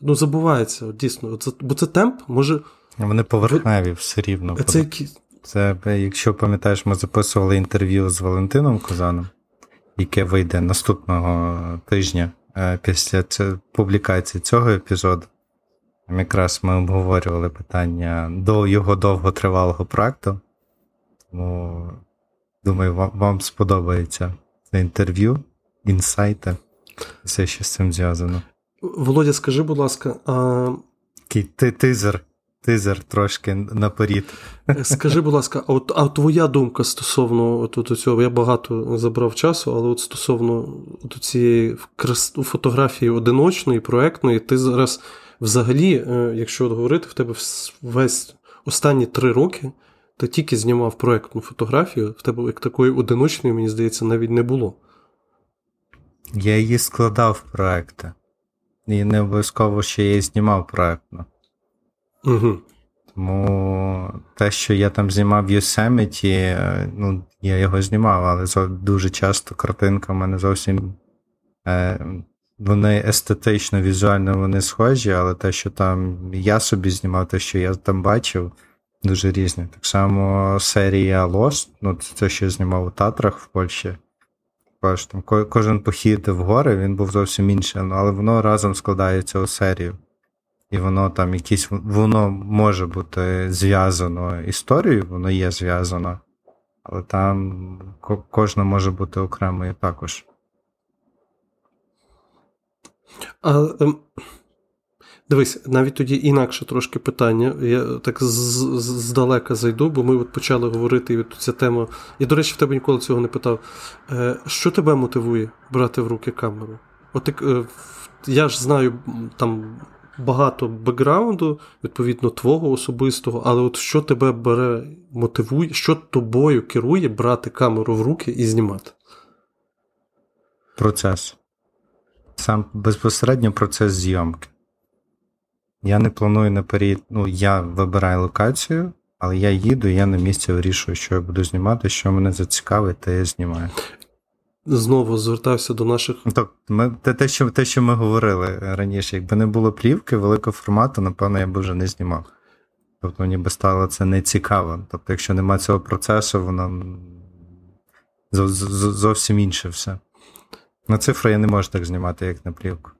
Speaker 2: ну, забувається, от, дійсно, от, бо це темп може.
Speaker 1: Вони поверхневі все рівно.
Speaker 2: Це, які...
Speaker 1: це, Якщо пам'ятаєш, ми записували інтерв'ю з Валентином Козаном, яке вийде наступного тижня е, після публікації цього епізоду. Якраз ми обговорювали питання до його довготривалого проекту. Тому Думаю, вам, вам сподобається це інтерв'ю, інсайти. Все, що з цим зв'язано.
Speaker 2: Володя, скажи, будь ласка, а...
Speaker 1: Такий тизер, тизер трошки наперед.
Speaker 2: Скажи, будь ласка, а от а твоя думка стосовно от, от цього, я багато забрав часу, але от стосовно от цієї фотографії одиночної, проектної, ти зараз взагалі, е, якщо от говорити, в тебе весь останні три роки ти тільки знімав проектну фотографію, в тебе як такої одиночної, мені здається, навіть не було.
Speaker 1: Я її складав проекти. І не обов'язково, що я її знімав проектно.
Speaker 2: Угу.
Speaker 1: Тому те, що я там знімав в Yosemite, е, ну, я його знімав, але дуже часто картинка в мене зовсім. Е, вони естетично, візуально вони схожі, але те, що там я собі знімав, те, що я там бачив, дуже різне. Так само серія Lost, ну, це що я знімав у Татрах в Польщі. Також там Кожен похід в гори він був зовсім інший, але воно разом складається у серію. І воно там якісь, воно може бути зв'язано історією, воно є зв'язано, але там кожна може бути окремою також.
Speaker 2: А, ем, Дивись, навіть тоді інакше трошки питання. Я так здалека зайду, бо ми от почали говорити і ця тема. Я, до речі, в тебе ніколи цього не питав. Е, Що тебе мотивує брати в руки камеру? От е, я ж знаю там багато бекграунду, відповідно, твого особистого, але от що тебе бере, мотивує, що тобою керує брати камеру в руки і знімати?
Speaker 1: Процес. Сам безпосередньо процес зйомки. Я не планую наперед, ну, я вибираю локацію, але я їду, я на місці вирішую, що я буду знімати, що мене зацікавить, те я знімаю.
Speaker 2: Знову звертався до наших.
Speaker 1: Тобто, ми, те, те, що те, що ми говорили раніше, якби не було плівки великого формату, напевно, я б вже не знімав. Тобто мені би стало це не цікаво. Тобто, якщо немає цього процесу, воно зовсім інше все. На цифру я не можу так знімати, як на плівку.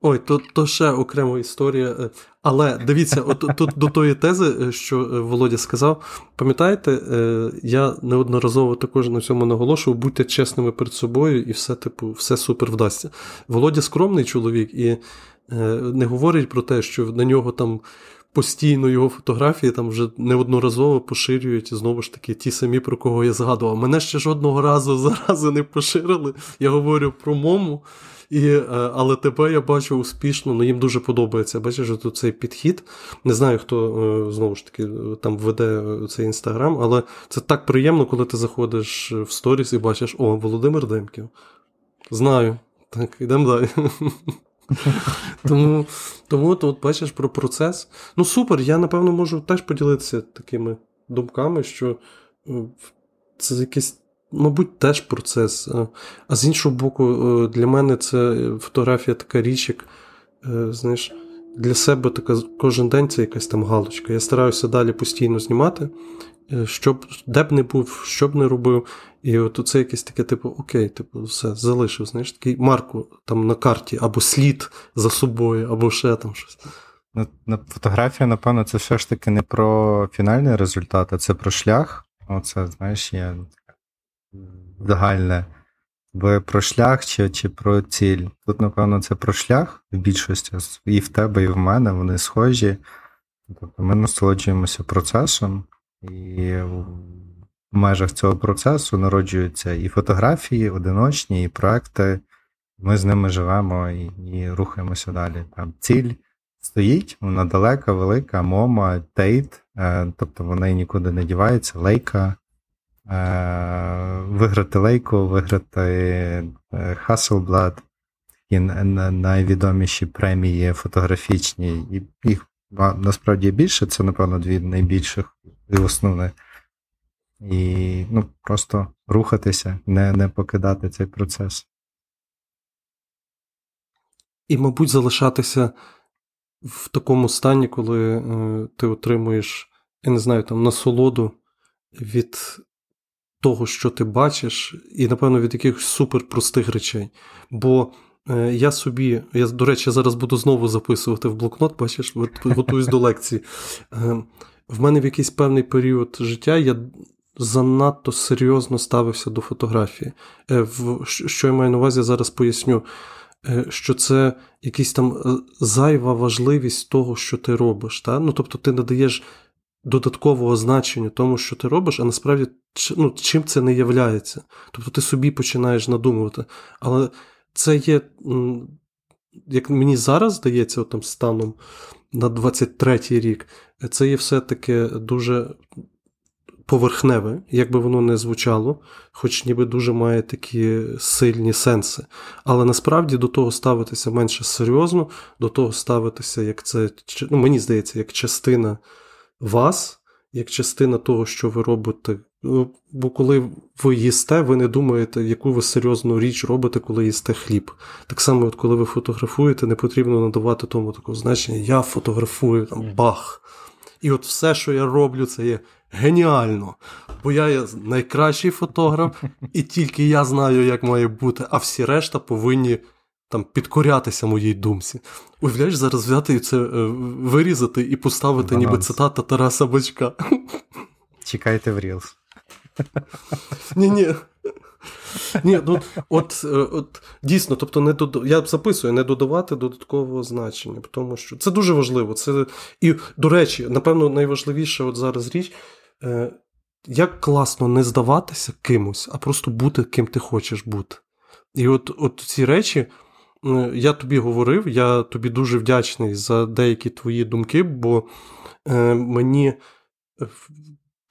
Speaker 2: Ой, то то ще окрема історія. Е, але дивіться, от тут до тої тези, е, що е, Володя сказав, пам'ятаєте, я неодноразово також на цьому наголошував, будьте чесними перед собою, і все, типу, все супер вдасться. Володя скромний чоловік і не говорить про те, що на нього там. Постійно його фотографії там вже неодноразово поширюють знову ж таки ті самі, про кого я згадував. Мене ще жодного разу [laughs] зарази не поширили. Я говорю про мому. І, е, Але тебе я бачу успішно, ну їм дуже подобається. Бачиш, тут цей підхід. Не знаю, хто е, знову ж таки там веде цей інстаграм, але це так приємно, коли ти заходиш в сторіс і бачиш, о, Володимир Демків. Знаю. Так, йдемо далі. [laughs] [laughs] Тому тому от, от бачиш про процес. Ну, супер, я напевно можу теж поділитися такими думками, що е, це якесь мабуть, теж процес. А з іншого боку, е, для мене це фотографія така річ, як, е, знаєш, для себе така кожен день це якась там галочка. Я стараюся далі постійно знімати, щоб де б не був, що б не робив. І от це якесь таке, типу, окей, типу, все, залишив, знаєш, такий марку там на карті, або слід за собою, або ще там щось.
Speaker 1: Фотографія, напевно, це все ж таки не про фінальний результат, а це про шлях. Оце, знаєш, є загальне в про шлях чи чи про ціль. Тут, напевно, це про шлях в більшості і в тебе, і в мене вони схожі. Тобто ми насолоджуємося процесом, і в межах цього процесу народжуються і фотографії, одиночні, і проекти. Ми з ними живемо і і рухаємося далі. Там Ціль стоїть, вона далека, велика, мома, тейт, е, тобто вона нікуди не дівається, лейка. Е, виграти лейку, виграти Hasselblad, і найвідоміші премії фотографічні, і їх насправді більше, це, напевно, дві найбільших і основних. І ну, просто рухатися, не, не покидати цей процес.
Speaker 2: І, мабуть, залишатися в такому стані, коли е, ти отримуєш, я не знаю, там насолоду від того, що ти бачиш, і, напевно, від якихось суперпростих речей. Бо я собі, я, до речі, зараз буду знову записувати в блокнот, бачиш, готуюсь до лекції. Е, в мене в якийсь певний період життя я занадто серйозно ставився до фотографії. Е, що я маю на увазі, я зараз поясню, е, що це якась там е, зайва важливість того, що ти робиш. Та? Ну, Тобто ти надаєш додаткового значення тому, що ти робиш, а насправді ну, чим це не являється. Тобто ти собі починаєш надумувати. Але це є, як мені зараз здається, там станом на 23-й рік, це є все-таки дуже поверхневе, як би воно не звучало, хоч ніби дуже має такі сильні сенси. Але насправді до того ставитися менше серйозно, до того ставитися, як це, ну, мені здається, як частина вас, як частина того, що ви робите. Ну, бо коли ви їсте, ви не думаєте, яку ви серйозну річ робите, коли їсте хліб. Так само, от коли ви фотографуєте, не потрібно надавати тому такого значення, я фотографую там бах. І от все, що я роблю, це є геніально. Бо я є найкращий фотограф, [laughs] і тільки я знаю, як має бути, а всі решта повинні там підкорятися моїй думці. Уявляєш, зараз взяти і це е, вирізати і поставити, Баланс. ніби цитата Тараса Бачка.
Speaker 1: Чекайте в Рілс.
Speaker 2: Ні-ні. Ні, ну от е, от дійсно, тобто не дод... я записую не додавати додаткового значення, тому що це дуже важливо. Це І, до речі, напевно, найважливіша от зараз річ. Е, як класно не здаватися кимось, а просто бути ким ти хочеш бути. І от от ці речі, я тобі говорив, я тобі дуже вдячний за деякі твої думки, бо е, мені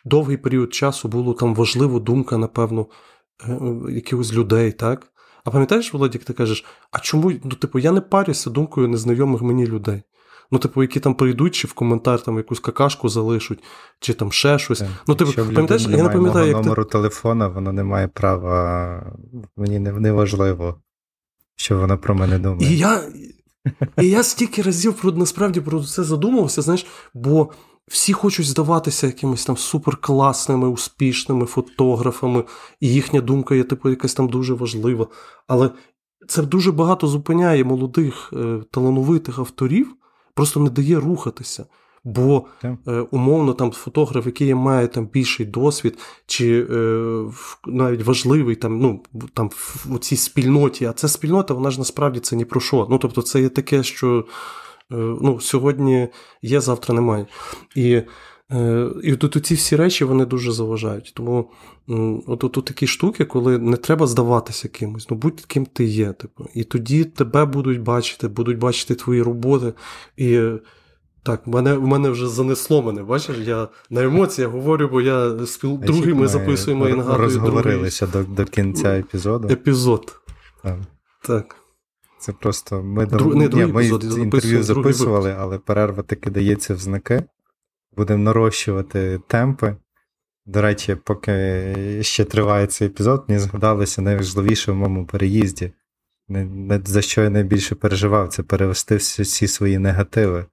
Speaker 2: довгий період часу було там важлива думка, напевно, е, якихось людей, так? А пам'ятаєш, Володя, як ти кажеш, а чому? Ну, типу, я не парюся думкою незнайомих мені людей. Ну, типу, які там прийдуть, чи в коментар там якусь какашку залишуть, чи там ще щось. Так, ну, типу, пам'ятаєш,
Speaker 1: я не пам'ятаю, як номеру ти... телефона, воно не має права, мені не, не важливо, що вона про мене думає.
Speaker 2: І я [laughs] і я стільки разів про насправді про це задумався, знаєш, бо всі хочуть здаватися якимись там суперкласними, успішними фотографами, і їхня думка є, типу, якась там дуже важлива. Але це дуже багато зупиняє молодих е, талановитих авторів, просто не дає рухатися. Бо е, умовно там фотограф, який має там більший досвід, чи е, навіть важливий там, ну, там в цій спільноті, а ця спільнота, вона ж насправді це ні про що. Ну, тобто, це є таке, що ну, сьогодні є, завтра немає. І е, і тут ці всі речі вони дуже заважають. Тому от тут такі штуки, коли не треба здаватися кимось, ну будь ким ти є. Типу. І тоді тебе будуть бачити, будуть бачити твої роботи. І так, мене, в мене вже занесло мене, бачиш, я на емоціях говорю, бо я з другий ми записуємо і нагадую.
Speaker 1: Розговорилися до до кінця епізоду.
Speaker 2: Епізод. Так. так.
Speaker 1: Це просто ми Дру... не, Ні, ми епізод, інтерв'ю записували, але перерва таки дається в знаки. Будемо нарощувати темпи. До речі, поки ще триває цей епізод, мені згадалося найважливіше в моєму переїзді. Не, не, За що я найбільше переживав, це перевести всі, всі свої негативи.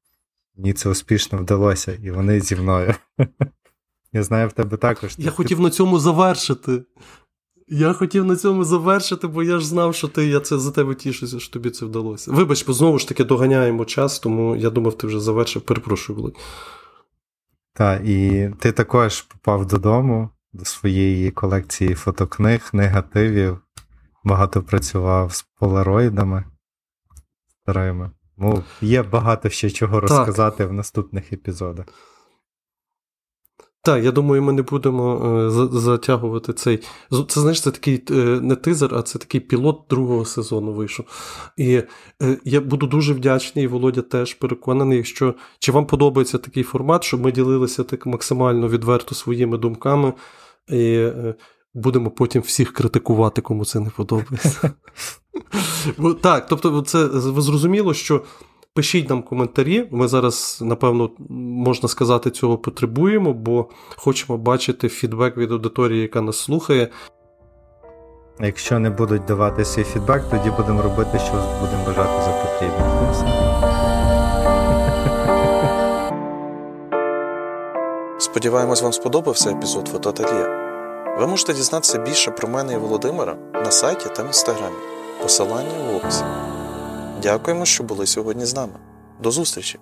Speaker 1: Мені це успішно вдалося, і вони зі мною. [laughs] Я знаю в тебе також.
Speaker 2: Я хотів на цьому завершити. Я хотів на цьому завершити, бо я ж знав, що ти я це за тебе тішуся, що тобі це вдалося. Вибач, бо знову ж таки доганяємо час, тому я думав, ти вже завершив. Перепрошую, Володь.
Speaker 1: Так, і ти також попав додому, до своєї колекції фотокниг, негативів, багато працював з полароїдами старими. Ну, є багато ще чого розказати так. в наступних епізодах.
Speaker 2: Так, я думаю, ми не будемо е, затягувати цей. Це знаєш, це такий е, не тизер, а це такий пілот другого сезону вийшов. І е, я буду дуже вдячний, і Володя теж переконаний, якщо чи вам подобається такий формат, щоб ми ділилися так максимально відверто своїми думками. І будемо потім всіх критикувати, кому це не подобається. [laughs] Так, тобто, це зрозуміло, що пишіть нам коментарі. Ми зараз, напевно, можна сказати, цього потребуємо, бо хочемо бачити фідбек від аудиторії, яка нас слухає.
Speaker 1: Якщо не будуть давати свій фідбек, тоді будемо робити, що будемо вважати за потрібне.
Speaker 2: Сподіваємось, вам сподобався епізод фотоательє. Ви можете дізнатися більше про мене і Володимира на сайті та в інстаграмі. Посилання в описі. Дякуємо, що були сьогодні з нами. До зустрічі!